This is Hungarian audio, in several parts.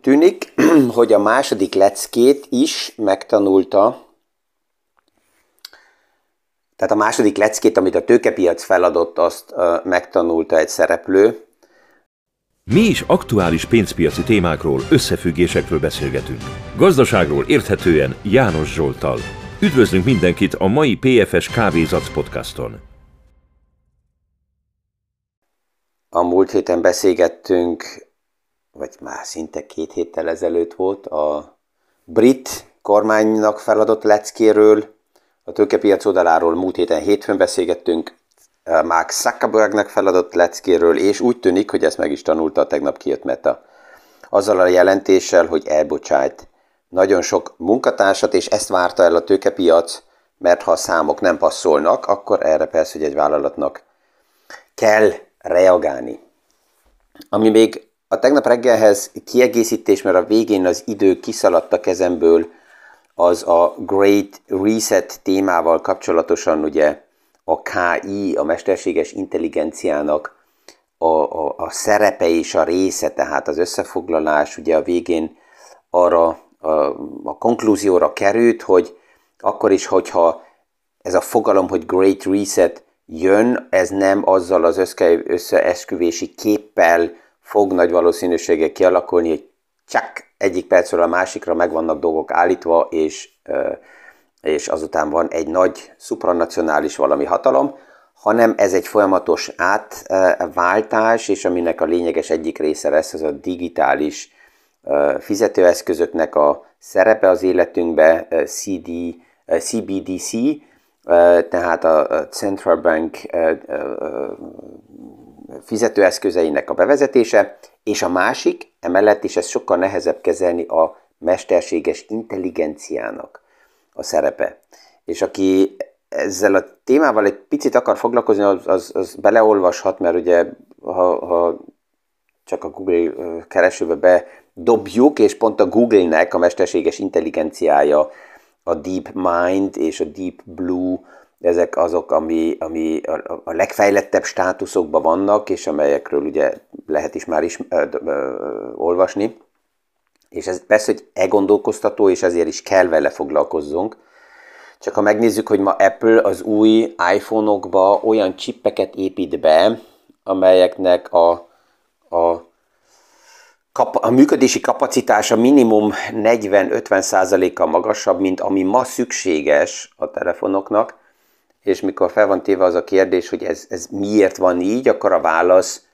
úgy tűnik, hogy a második leckét is megtanulta, tehát a második leckét, amit a tőkepiac feladott, azt megtanulta egy szereplő. Mi is aktuális pénzpiaci témákról, összefüggésekről beszélgetünk. Gazdaságról érthetően János Zsoltal. Üdvözlünk mindenkit a mai PFS Kávézac podcaston. A múlt héten beszélgettünk, vagy már szinte két héttel ezelőtt volt, a brit kormánynak feladott leckéről, a tőkepiac oldaláról múlt héten hétfőn beszélgettünk, Mark Zuckerbergnek feladott leckéről, és úgy tűnik, hogy ezt meg is tanulta, tegnap kijött Meta. Azzal a jelentéssel, hogy elbocsájt nagyon sok munkatársat, és ezt várta el a tőkepiac, mert ha a számok nem passzolnak, akkor erre persze, hogy egy vállalatnak kell reagálni. Ami még a tegnap reggelhez kiegészítés, mert a végén az idő kiszaladt a kezemből, az a Great Reset témával kapcsolatosan ugye a KI, a mesterséges intelligenciának a, a, a szerepe és a része, tehát az összefoglalás ugye a végén arra a, a konklúzióra került, hogy akkor is, hogyha ez a fogalom, hogy Great Reset jön, ez nem azzal az összeesküvési képpel fog nagy valószínűséggel kialakulni, hogy csak egyik percről a másikra meg vannak dolgok állítva, és, és azután van egy nagy supranacionális valami hatalom, hanem ez egy folyamatos átváltás, és aminek a lényeges egyik része lesz az a digitális fizetőeszközöknek a szerepe az életünkbe, CD, CBDC, tehát a Central Bank fizetőeszközeinek a bevezetése, és a másik, emellett is ez sokkal nehezebb kezelni a mesterséges intelligenciának a szerepe. És aki ezzel a témával egy picit akar foglalkozni, az, az, az beleolvashat, mert ugye ha, ha csak a Google keresőbe bedobjuk, és pont a Google-nek a mesterséges intelligenciája a Deep Mind és a Deep Blue ezek azok, ami, ami a, a legfejlettebb státuszokban vannak, és amelyekről ugye lehet is már is ö, ö, olvasni. És ez persze, hogy e-gondolkoztató, és ezért is kell vele foglalkozzunk. Csak ha megnézzük, hogy ma Apple az új iPhone-okba olyan csippeket épít be, amelyeknek a, a a működési kapacitása minimum 40-50%-kal magasabb, mint ami ma szükséges a telefonoknak, és mikor fel van téve az a kérdés, hogy ez, ez miért van így, akkor a válasz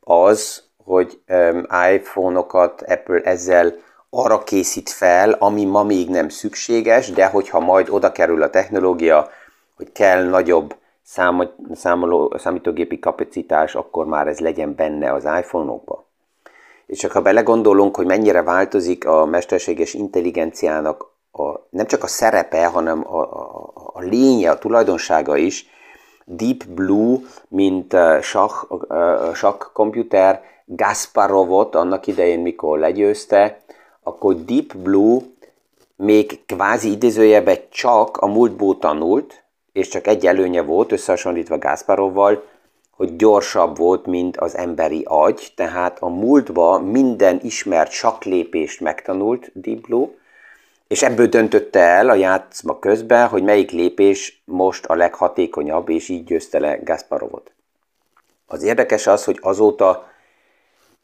az, hogy um, iPhone-okat Apple ezzel arra készít fel, ami ma még nem szükséges, de hogyha majd oda kerül a technológia, hogy kell nagyobb számoló, számítógépi kapacitás, akkor már ez legyen benne az iPhone-okba. És csak ha belegondolunk, hogy mennyire változik a mesterséges intelligenciának a, nem csak a szerepe, hanem a, a, a lénye, a tulajdonsága is, Deep Blue, mint sakk, uh, sakk komputer, Gasparovot annak idején, mikor legyőzte, akkor Deep Blue még kvázi idézőjebe csak a múltból tanult, és csak egy előnye volt összehasonlítva Gasparovval, hogy gyorsabb volt, mint az emberi agy, tehát a múltba minden ismert saklépést megtanult Deep Blue, és ebből döntötte el a játszma közben, hogy melyik lépés most a leghatékonyabb, és így győzte le Gasparovot. Az érdekes az, hogy azóta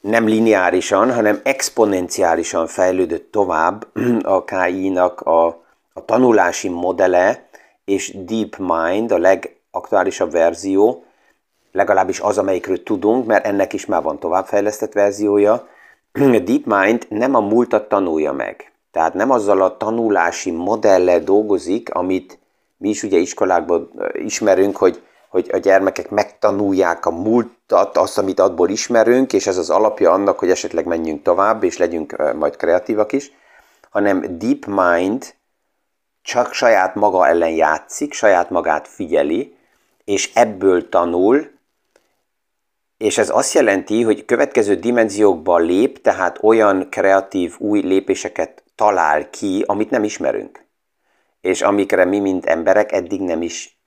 nem lineárisan, hanem exponenciálisan fejlődött tovább a KI-nak a, a tanulási modele, és DeepMind, a legaktuálisabb verzió, legalábbis az, amelyikről tudunk, mert ennek is már van továbbfejlesztett verziója, a DeepMind nem a múltat tanulja meg. Tehát nem azzal a tanulási modellel dolgozik, amit mi is ugye iskolákban ismerünk, hogy, hogy a gyermekek megtanulják a múltat, azt, amit abból ismerünk, és ez az alapja annak, hogy esetleg menjünk tovább, és legyünk majd kreatívak is, hanem Deep Mind csak saját maga ellen játszik, saját magát figyeli, és ebből tanul, és ez azt jelenti, hogy következő dimenziókba lép, tehát olyan kreatív új lépéseket talál ki, amit nem ismerünk. És amikre mi, mint emberek eddig nem is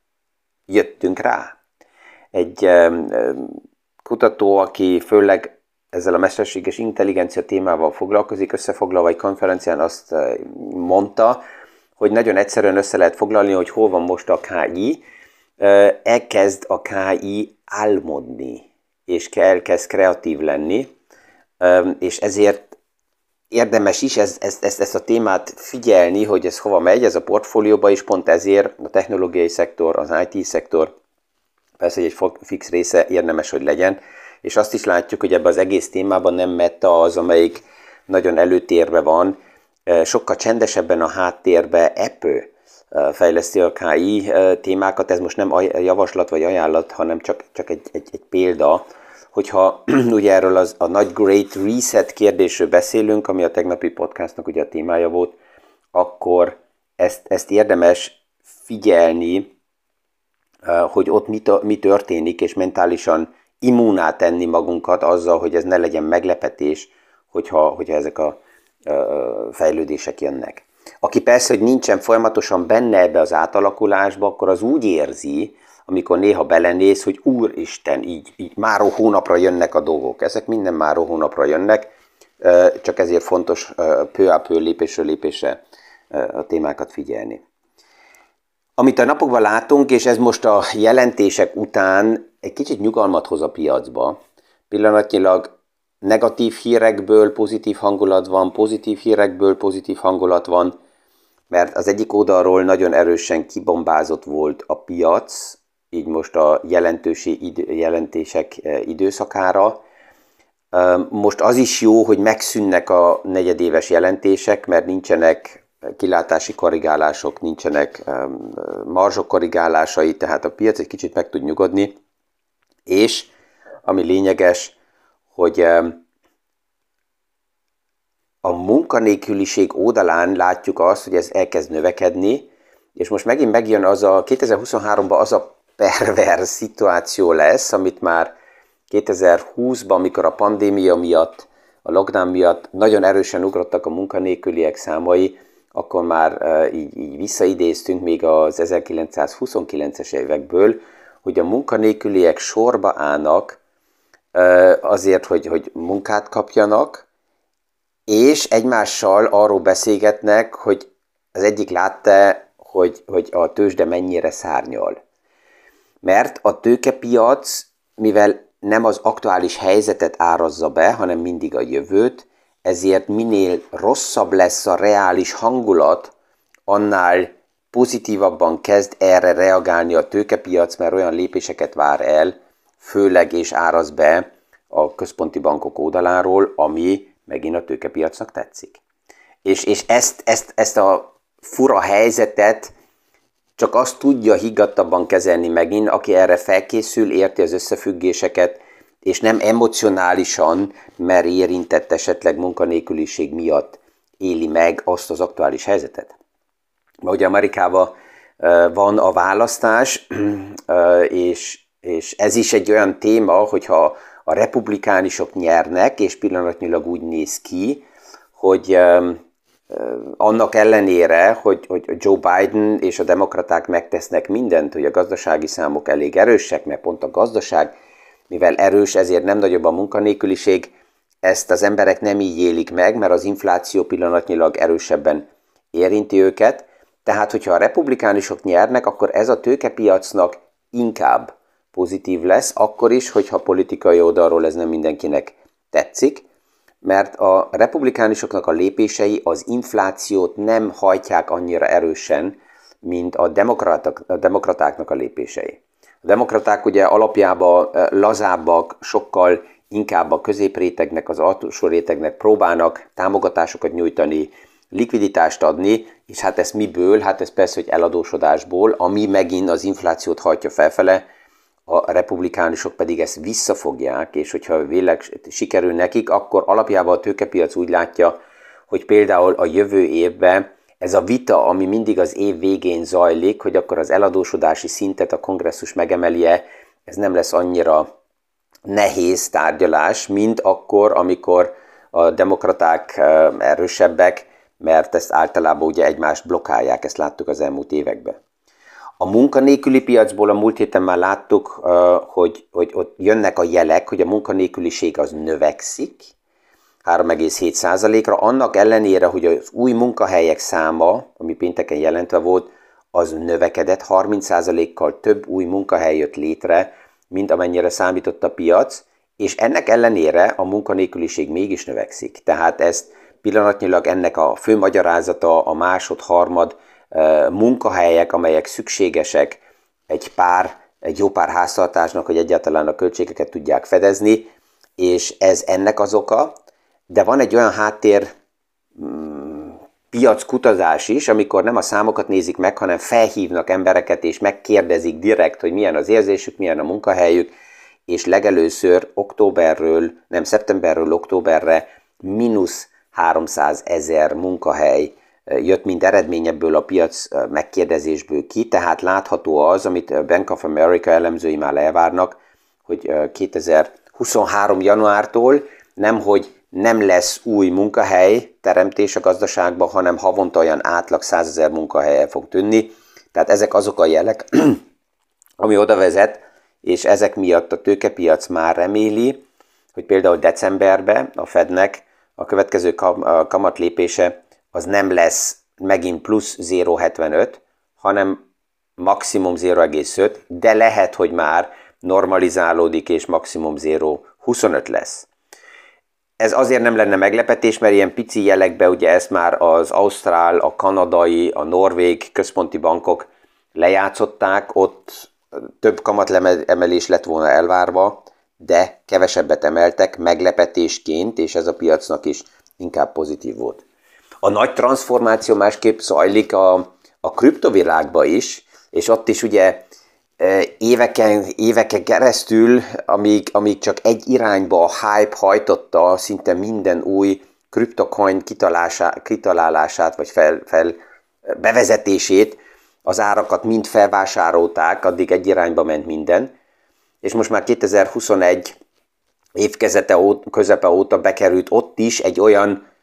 jöttünk rá. Egy kutató, aki főleg ezzel a mesterséges intelligencia témával foglalkozik, összefoglalva egy konferencián azt mondta, hogy nagyon egyszerűen össze lehet foglalni, hogy hol van most a KI, elkezd a KI álmodni, és elkezd kreatív lenni, és ezért érdemes is ezt, ezt, ezt, ezt a témát figyelni, hogy ez hova megy, ez a portfólióba, és pont ezért a technológiai szektor, az IT szektor, persze egy fix része érdemes, hogy legyen, és azt is látjuk, hogy ebben az egész témában nem meta az, amelyik nagyon előtérbe van, sokkal csendesebben a háttérbe Apple fejleszti a KI témákat, ez most nem javaslat vagy ajánlat, hanem csak, csak egy, egy, egy példa, hogyha ugye erről az, a nagy Great Reset kérdésről beszélünk, ami a tegnapi podcastnak ugye a témája volt, akkor ezt, ezt érdemes figyelni, hogy ott mi, mi történik, és mentálisan immuná tenni magunkat azzal, hogy ez ne legyen meglepetés, hogyha, hogyha ezek a fejlődések jönnek. Aki persze, hogy nincsen folyamatosan benne ebbe az átalakulásba, akkor az úgy érzi, amikor néha belenéz, hogy Úristen, így, így máró hónapra jönnek a dolgok. Ezek minden máró hónapra jönnek, csak ezért fontos pő a pő, lépésről lépésre a témákat figyelni. Amit a napokban látunk, és ez most a jelentések után egy kicsit nyugalmat hoz a piacba, pillanatnyilag negatív hírekből pozitív hangulat van, pozitív hírekből pozitív hangulat van, mert az egyik oldalról nagyon erősen kibombázott volt a piac, így most a jelentősi idő, jelentések e, időszakára. Most az is jó, hogy megszűnnek a negyedéves jelentések, mert nincsenek kilátási korrigálások, nincsenek marzsok korrigálásai, tehát a piac egy kicsit meg tud nyugodni, és ami lényeges, hogy a munkanélküliség oldalán látjuk azt, hogy ez elkezd növekedni, és most megint megjön az a 2023-ban az a pervers szituáció lesz, amit már 2020-ban, amikor a pandémia miatt, a lockdown miatt nagyon erősen ugrottak a munkanélküliek számai, akkor már így, így visszaidéztünk még az 1929-es évekből, hogy a munkanélküliek sorba állnak azért, hogy, hogy munkát kapjanak, és egymással arról beszélgetnek, hogy az egyik látta, hogy, hogy a tőzsde mennyire szárnyal. Mert a tőkepiac, mivel nem az aktuális helyzetet árazza be, hanem mindig a jövőt, ezért minél rosszabb lesz a reális hangulat, annál pozitívabban kezd erre reagálni a tőkepiac, mert olyan lépéseket vár el, főleg és áraz be a központi bankok oldaláról, ami megint a tőkepiacnak tetszik. És, és ezt, ezt, ezt a fura helyzetet csak azt tudja higgadtabban kezelni megint, aki erre felkészül, érti az összefüggéseket, és nem emocionálisan, mert érintett esetleg munkanélküliség miatt éli meg azt az aktuális helyzetet. Mert ugye Amerikában van a választás, és, és ez is egy olyan téma, hogyha a republikánusok nyernek, és pillanatnyilag úgy néz ki, hogy annak ellenére, hogy, hogy Joe Biden és a demokraták megtesznek mindent, hogy a gazdasági számok elég erősek, mert pont a gazdaság, mivel erős, ezért nem nagyobb a munkanélküliség, ezt az emberek nem így élik meg, mert az infláció pillanatnyilag erősebben érinti őket. Tehát, hogyha a republikánusok nyernek, akkor ez a tőkepiacnak inkább pozitív lesz, akkor is, hogyha politikai oldalról ez nem mindenkinek tetszik, mert a republikánusoknak a lépései az inflációt nem hajtják annyira erősen, mint a, a demokratáknak a lépései. A demokraták ugye alapjában lazábbak, sokkal inkább a középrétegnek, az alsó rétegnek próbálnak támogatásokat nyújtani, likviditást adni, és hát ez miből? Hát ez persze, hogy eladósodásból, ami megint az inflációt hajtja felfele, a republikánusok pedig ezt visszafogják, és hogyha véleg sikerül nekik, akkor alapjában a tőkepiac úgy látja, hogy például a jövő évben ez a vita, ami mindig az év végén zajlik, hogy akkor az eladósodási szintet a kongresszus megemelje, ez nem lesz annyira nehéz tárgyalás, mint akkor, amikor a demokraták erősebbek, mert ezt általában ugye egymást blokkálják, ezt láttuk az elmúlt években. A munkanélküli piacból a múlt héten már láttuk, hogy, hogy ott jönnek a jelek, hogy a munkanélküliség az növekszik, 3,7%-ra, annak ellenére, hogy az új munkahelyek száma, ami pénteken jelentve volt, az növekedett, 30%-kal több új munkahely jött létre, mint amennyire számított a piac, és ennek ellenére a munkanélküliség mégis növekszik. Tehát ezt pillanatnyilag ennek a fő magyarázata a másod-harmad munkahelyek, amelyek szükségesek egy pár, egy jó pár háztartásnak, hogy egyáltalán a költségeket tudják fedezni, és ez ennek az oka, de van egy olyan háttér mm, piackutatás is, amikor nem a számokat nézik meg, hanem felhívnak embereket, és megkérdezik direkt, hogy milyen az érzésük, milyen a munkahelyük, és legelőször októberről, nem szeptemberről októberre mínusz 300 ezer munkahely jött mint eredmény ebből a piac megkérdezésből ki, tehát látható az, amit Bank of America elemzői már elvárnak, hogy 2023. januártól nem, hogy nem lesz új munkahely teremtés a gazdaságban, hanem havonta olyan átlag 100 ezer munkahely fog tűnni. Tehát ezek azok a jelek, ami oda vezet, és ezek miatt a tőkepiac már reméli, hogy például decemberben a Fednek a következő kamatlépése az nem lesz megint plusz 0,75, hanem maximum 0,5, de lehet, hogy már normalizálódik és maximum 0,25 lesz. Ez azért nem lenne meglepetés, mert ilyen pici jelekbe ugye ezt már az ausztrál, a kanadai, a norvég központi bankok lejátszották, ott több kamatemelés lett volna elvárva, de kevesebbet emeltek meglepetésként, és ez a piacnak is inkább pozitív volt. A nagy transformáció másképp zajlik a, a kriptovilágba is, és ott is ugye e, éveken, éveken keresztül, amíg, amíg csak egy irányba a hype hajtotta szinte minden új kriptocoin kitalálását, vagy fel, fel bevezetését, az árakat mind felvásárolták, addig egy irányba ment minden, és most már 2021 évkezete óta, közepe óta bekerült ott is egy olyan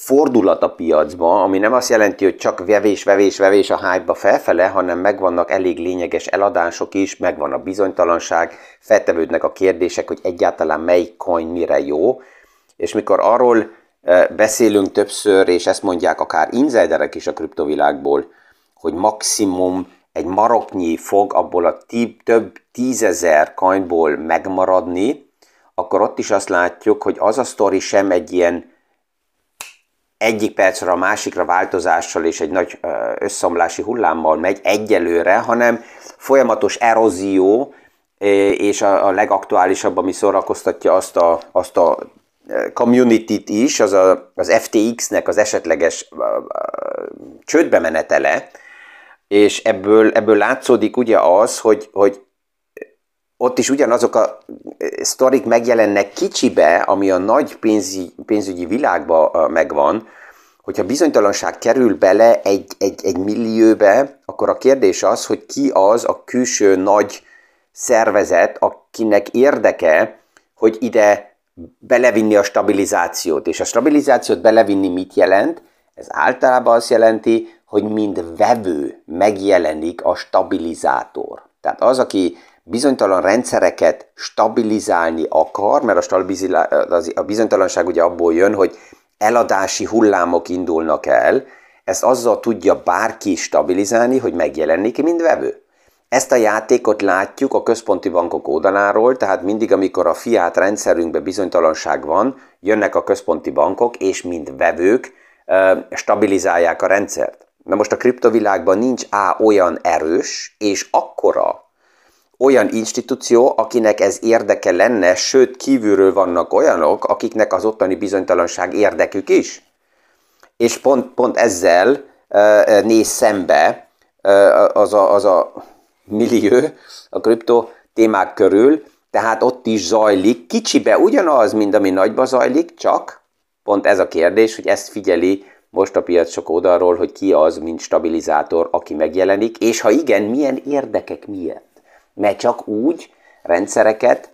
fordulat a piacba, ami nem azt jelenti, hogy csak vevés, vevés, vevés a hype-ba felfele, hanem megvannak elég lényeges eladások is, megvan a bizonytalanság, feltevődnek a kérdések, hogy egyáltalán melyik coin mire jó, és mikor arról eh, beszélünk többször, és ezt mondják akár insiderek is a kriptovilágból, hogy maximum egy maroknyi fog abból a több tízezer coinból megmaradni, akkor ott is azt látjuk, hogy az a sztori sem egy ilyen egyik percre a másikra változással és egy nagy összeomlási hullámmal megy egyelőre, hanem folyamatos erózió, és a, legaktuálisabb, ami szórakoztatja azt a, azt a community-t is, az a, az FTX-nek az esetleges csődbe menetele, és ebből, ebből látszódik ugye az, hogy, hogy ott is ugyanazok a sztorik megjelennek kicsibe, ami a nagy pénzi, pénzügyi világban megvan, hogyha bizonytalanság kerül bele egy, egy, egy millióbe, akkor a kérdés az, hogy ki az a külső nagy szervezet, akinek érdeke, hogy ide belevinni a stabilizációt. És a stabilizációt belevinni mit jelent? Ez általában azt jelenti, hogy mind vevő megjelenik a stabilizátor. Tehát az, aki bizonytalan rendszereket stabilizálni akar, mert a, bizonytalanság ugye abból jön, hogy eladási hullámok indulnak el, ezt azzal tudja bárki stabilizálni, hogy megjelenik, mint vevő. Ezt a játékot látjuk a központi bankok oldaláról, tehát mindig, amikor a fiát rendszerünkben bizonytalanság van, jönnek a központi bankok, és mint vevők stabilizálják a rendszert. Na most a kriptovilágban nincs A olyan erős és akkora olyan institúció, akinek ez érdeke lenne, sőt kívülről vannak olyanok, akiknek az ottani bizonytalanság érdekük is. És pont, pont ezzel néz szembe az, a, az a millió a kripto témák körül, tehát ott is zajlik, kicsibe ugyanaz, mint ami nagyba zajlik, csak pont ez a kérdés, hogy ezt figyeli most a piac sok oldalról, hogy ki az, mint stabilizátor, aki megjelenik, és ha igen, milyen érdekek miért mert csak úgy rendszereket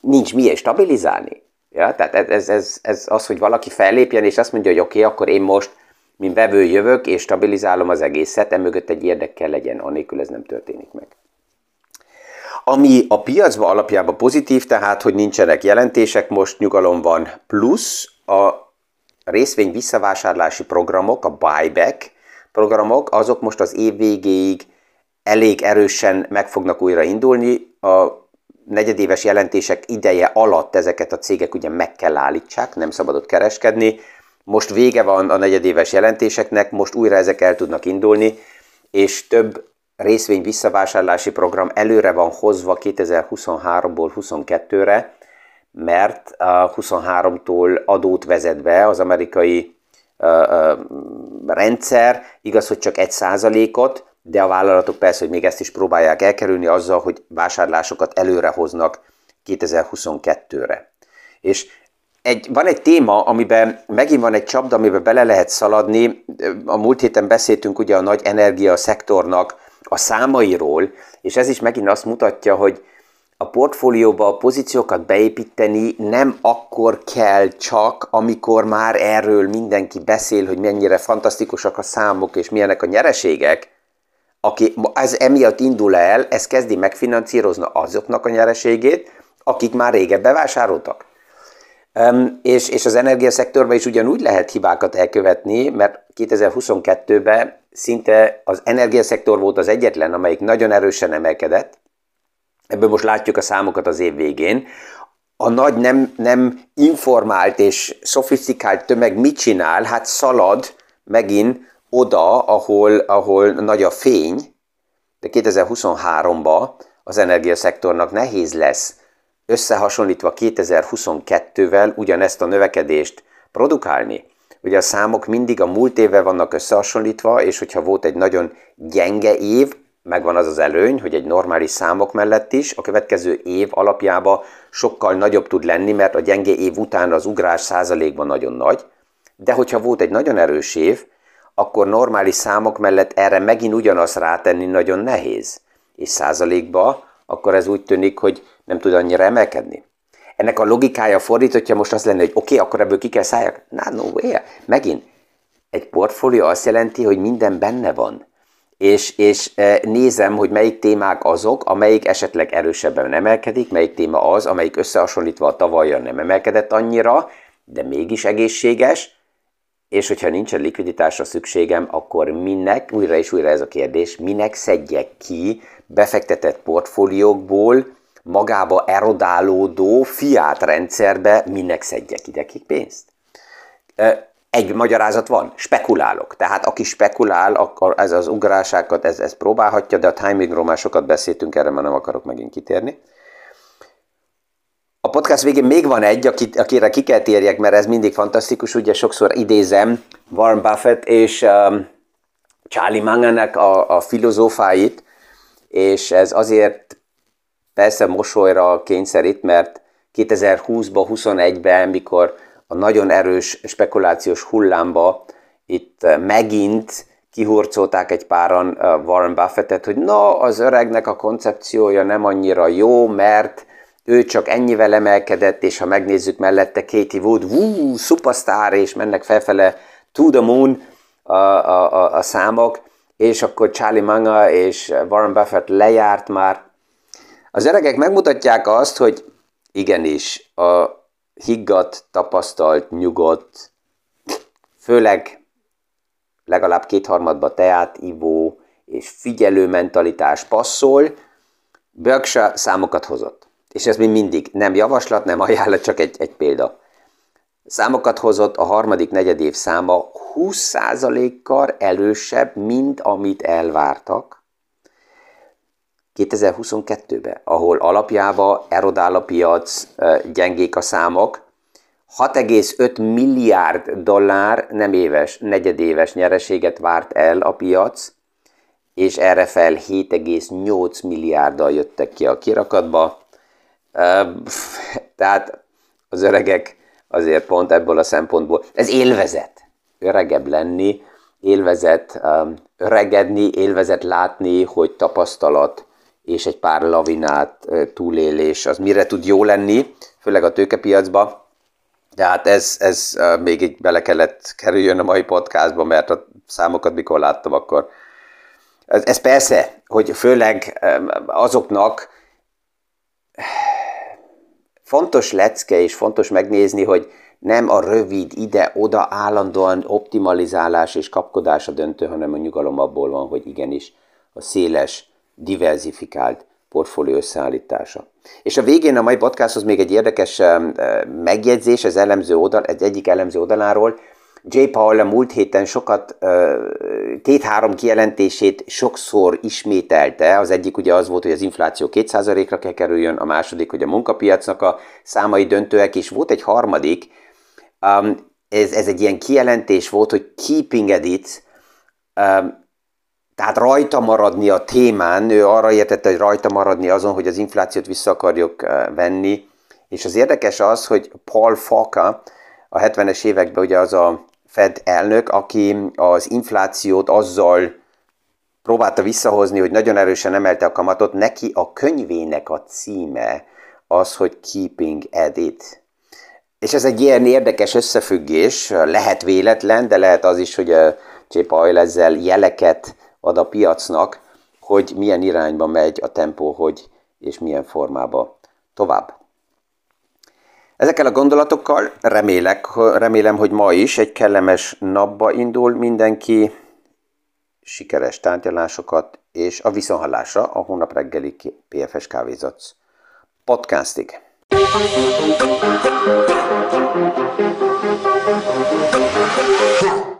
nincs miért stabilizálni. Ja, tehát ez, ez, ez, ez az, hogy valaki fellépjen, és azt mondja, hogy oké, okay, akkor én most mint vevő jövök és stabilizálom az egészet, emögött egy érdek kell legyen, anélkül ez nem történik meg. Ami a piacban alapjában pozitív, tehát, hogy nincsenek jelentések, most nyugalom van, plusz a részvény visszavásárlási programok, a buyback programok, azok most az év végéig elég erősen meg fognak újra indulni. A negyedéves jelentések ideje alatt ezeket a cégek ugye meg kell állítsák, nem szabadott kereskedni. Most vége van a negyedéves jelentéseknek, most újra ezek el tudnak indulni, és több részvény visszavásárlási program előre van hozva 2023-ból 22-re, mert a 23-tól adót vezet be az amerikai rendszer, igaz, hogy csak egy százalékot, de a vállalatok persze, hogy még ezt is próbálják elkerülni azzal, hogy vásárlásokat előre hoznak 2022-re. És egy, van egy téma, amiben megint van egy csapda, amiben bele lehet szaladni. A múlt héten beszéltünk ugye a nagy energia szektornak a számairól, és ez is megint azt mutatja, hogy a portfólióba a pozíciókat beépíteni nem akkor kell csak, amikor már erről mindenki beszél, hogy mennyire fantasztikusak a számok és milyenek a nyereségek, aki ez emiatt indul el, ez kezdi megfinanszírozni azoknak a nyereségét, akik már régebben vásároltak. Um, és, és az energiaszektorban is ugyanúgy lehet hibákat elkövetni, mert 2022-ben szinte az energiaszektor volt az egyetlen, amelyik nagyon erősen emelkedett, ebből most látjuk a számokat az év végén, a nagy nem, nem informált és szofisztikált tömeg mit csinál? Hát szalad megint oda, ahol, ahol nagy a fény, de 2023-ban az energiaszektornak nehéz lesz összehasonlítva 2022-vel ugyanezt a növekedést produkálni. Ugye a számok mindig a múlt évvel vannak összehasonlítva, és hogyha volt egy nagyon gyenge év, megvan az az előny, hogy egy normális számok mellett is a következő év alapjába sokkal nagyobb tud lenni, mert a gyenge év után az ugrás százalékban nagyon nagy, de hogyha volt egy nagyon erős év, akkor normális számok mellett erre megint ugyanaz rátenni nagyon nehéz. És százalékba, akkor ez úgy tűnik, hogy nem tud annyira emelkedni. Ennek a logikája fordítottja most azt lenne, hogy oké, okay, akkor ebből ki kell szálljak. Na, no way. Megint, egy portfólió azt jelenti, hogy minden benne van és, és e, nézem, hogy melyik témák azok, amelyik esetleg erősebben emelkedik, melyik téma az, amelyik összehasonlítva a tavalyjal nem emelkedett annyira, de mégis egészséges, és hogyha nincsen likviditásra szükségem, akkor minek, újra és újra ez a kérdés, minek szedjek ki befektetett portfóliókból magába erodálódó fiát rendszerbe, minek szedjek ide ki pénzt? Egy magyarázat van, spekulálok. Tehát aki spekulál, akkor ez az ugrásákat, ez, ez próbálhatja, de a timingról már sokat beszéltünk, erre már nem akarok megint kitérni. A podcast végén még van egy, akit, akire ki kell térjek, mert ez mindig fantasztikus, ugye sokszor idézem Warren Buffett és um, Charlie Manganek a, a filozófáit, és ez azért persze mosolyra kényszerít, mert 2020-ban, 21-ben, mikor a nagyon erős spekulációs hullámba itt eh, megint kihurcolták egy páran eh, Warren Buffettet, hogy na, az öregnek a koncepciója nem annyira jó, mert ő csak ennyivel emelkedett, és ha megnézzük mellette Katie Wood, wú, szupasztár, és mennek felfele to the moon a, a, a, a számok, és akkor Charlie Manga és Warren Buffett lejárt már. Az öregek megmutatják azt, hogy igenis, a, higgadt, tapasztalt, nyugodt, főleg legalább kétharmadba teát ivó és figyelő mentalitás passzol, Berkshire számokat hozott. És ez még mindig nem javaslat, nem ajánlat, csak egy, egy példa. Számokat hozott, a harmadik negyedév száma 20%-kal elősebb, mint amit elvártak. 2022-ben, ahol alapjába erodál a piac, gyengék a számok, 6,5 milliárd dollár nem éves, negyedéves nyereséget várt el a piac, és erre fel 7,8 milliárddal jöttek ki a kirakatba. Tehát az öregek azért pont ebből a szempontból, ez élvezet, öregebb lenni, élvezet öregedni, élvezet látni, hogy tapasztalat, és egy pár lavinát túlélés, az mire tud jó lenni, főleg a tőkepiacba. De hát ez, ez még így bele kellett kerüljön a mai podcastba, mert a számokat mikor láttam, akkor ez, ez persze, hogy főleg azoknak fontos lecke és fontos megnézni, hogy nem a rövid ide-oda állandóan optimalizálás és kapkodás a döntő, hanem a nyugalom abból van, hogy igenis a széles, diversifikált portfólió összeállítása. És a végén a mai podcasthoz még egy érdekes megjegyzés az elemző oldal, egy egyik elemző oldaláról. J. Paul a múlt héten sokat, két-három kijelentését sokszor ismételte. Az egyik ugye az volt, hogy az infláció 2%-ra kell kerüljön, a második, hogy a munkapiacnak a számai döntőek, és volt egy harmadik, ez, ez egy ilyen kijelentés volt, hogy keeping it, tehát rajta maradni a témán, ő arra értette, hogy rajta maradni azon, hogy az inflációt vissza akarjuk venni, és az érdekes az, hogy Paul Faka a 70-es években ugye az a Fed elnök, aki az inflációt azzal próbálta visszahozni, hogy nagyon erősen emelte a kamatot, neki a könyvének a címe az, hogy Keeping Edit. És ez egy ilyen érdekes összefüggés, lehet véletlen, de lehet az is, hogy a Csépa ezzel jeleket ad a piacnak, hogy milyen irányba megy a tempó, hogy és milyen formába tovább. Ezekkel a gondolatokkal remélek, remélem, hogy ma is egy kellemes napba indul mindenki, sikeres tárgyalásokat, és a viszonhallásra a hónap reggeli PFS Kávézatsz podcastig. Thank.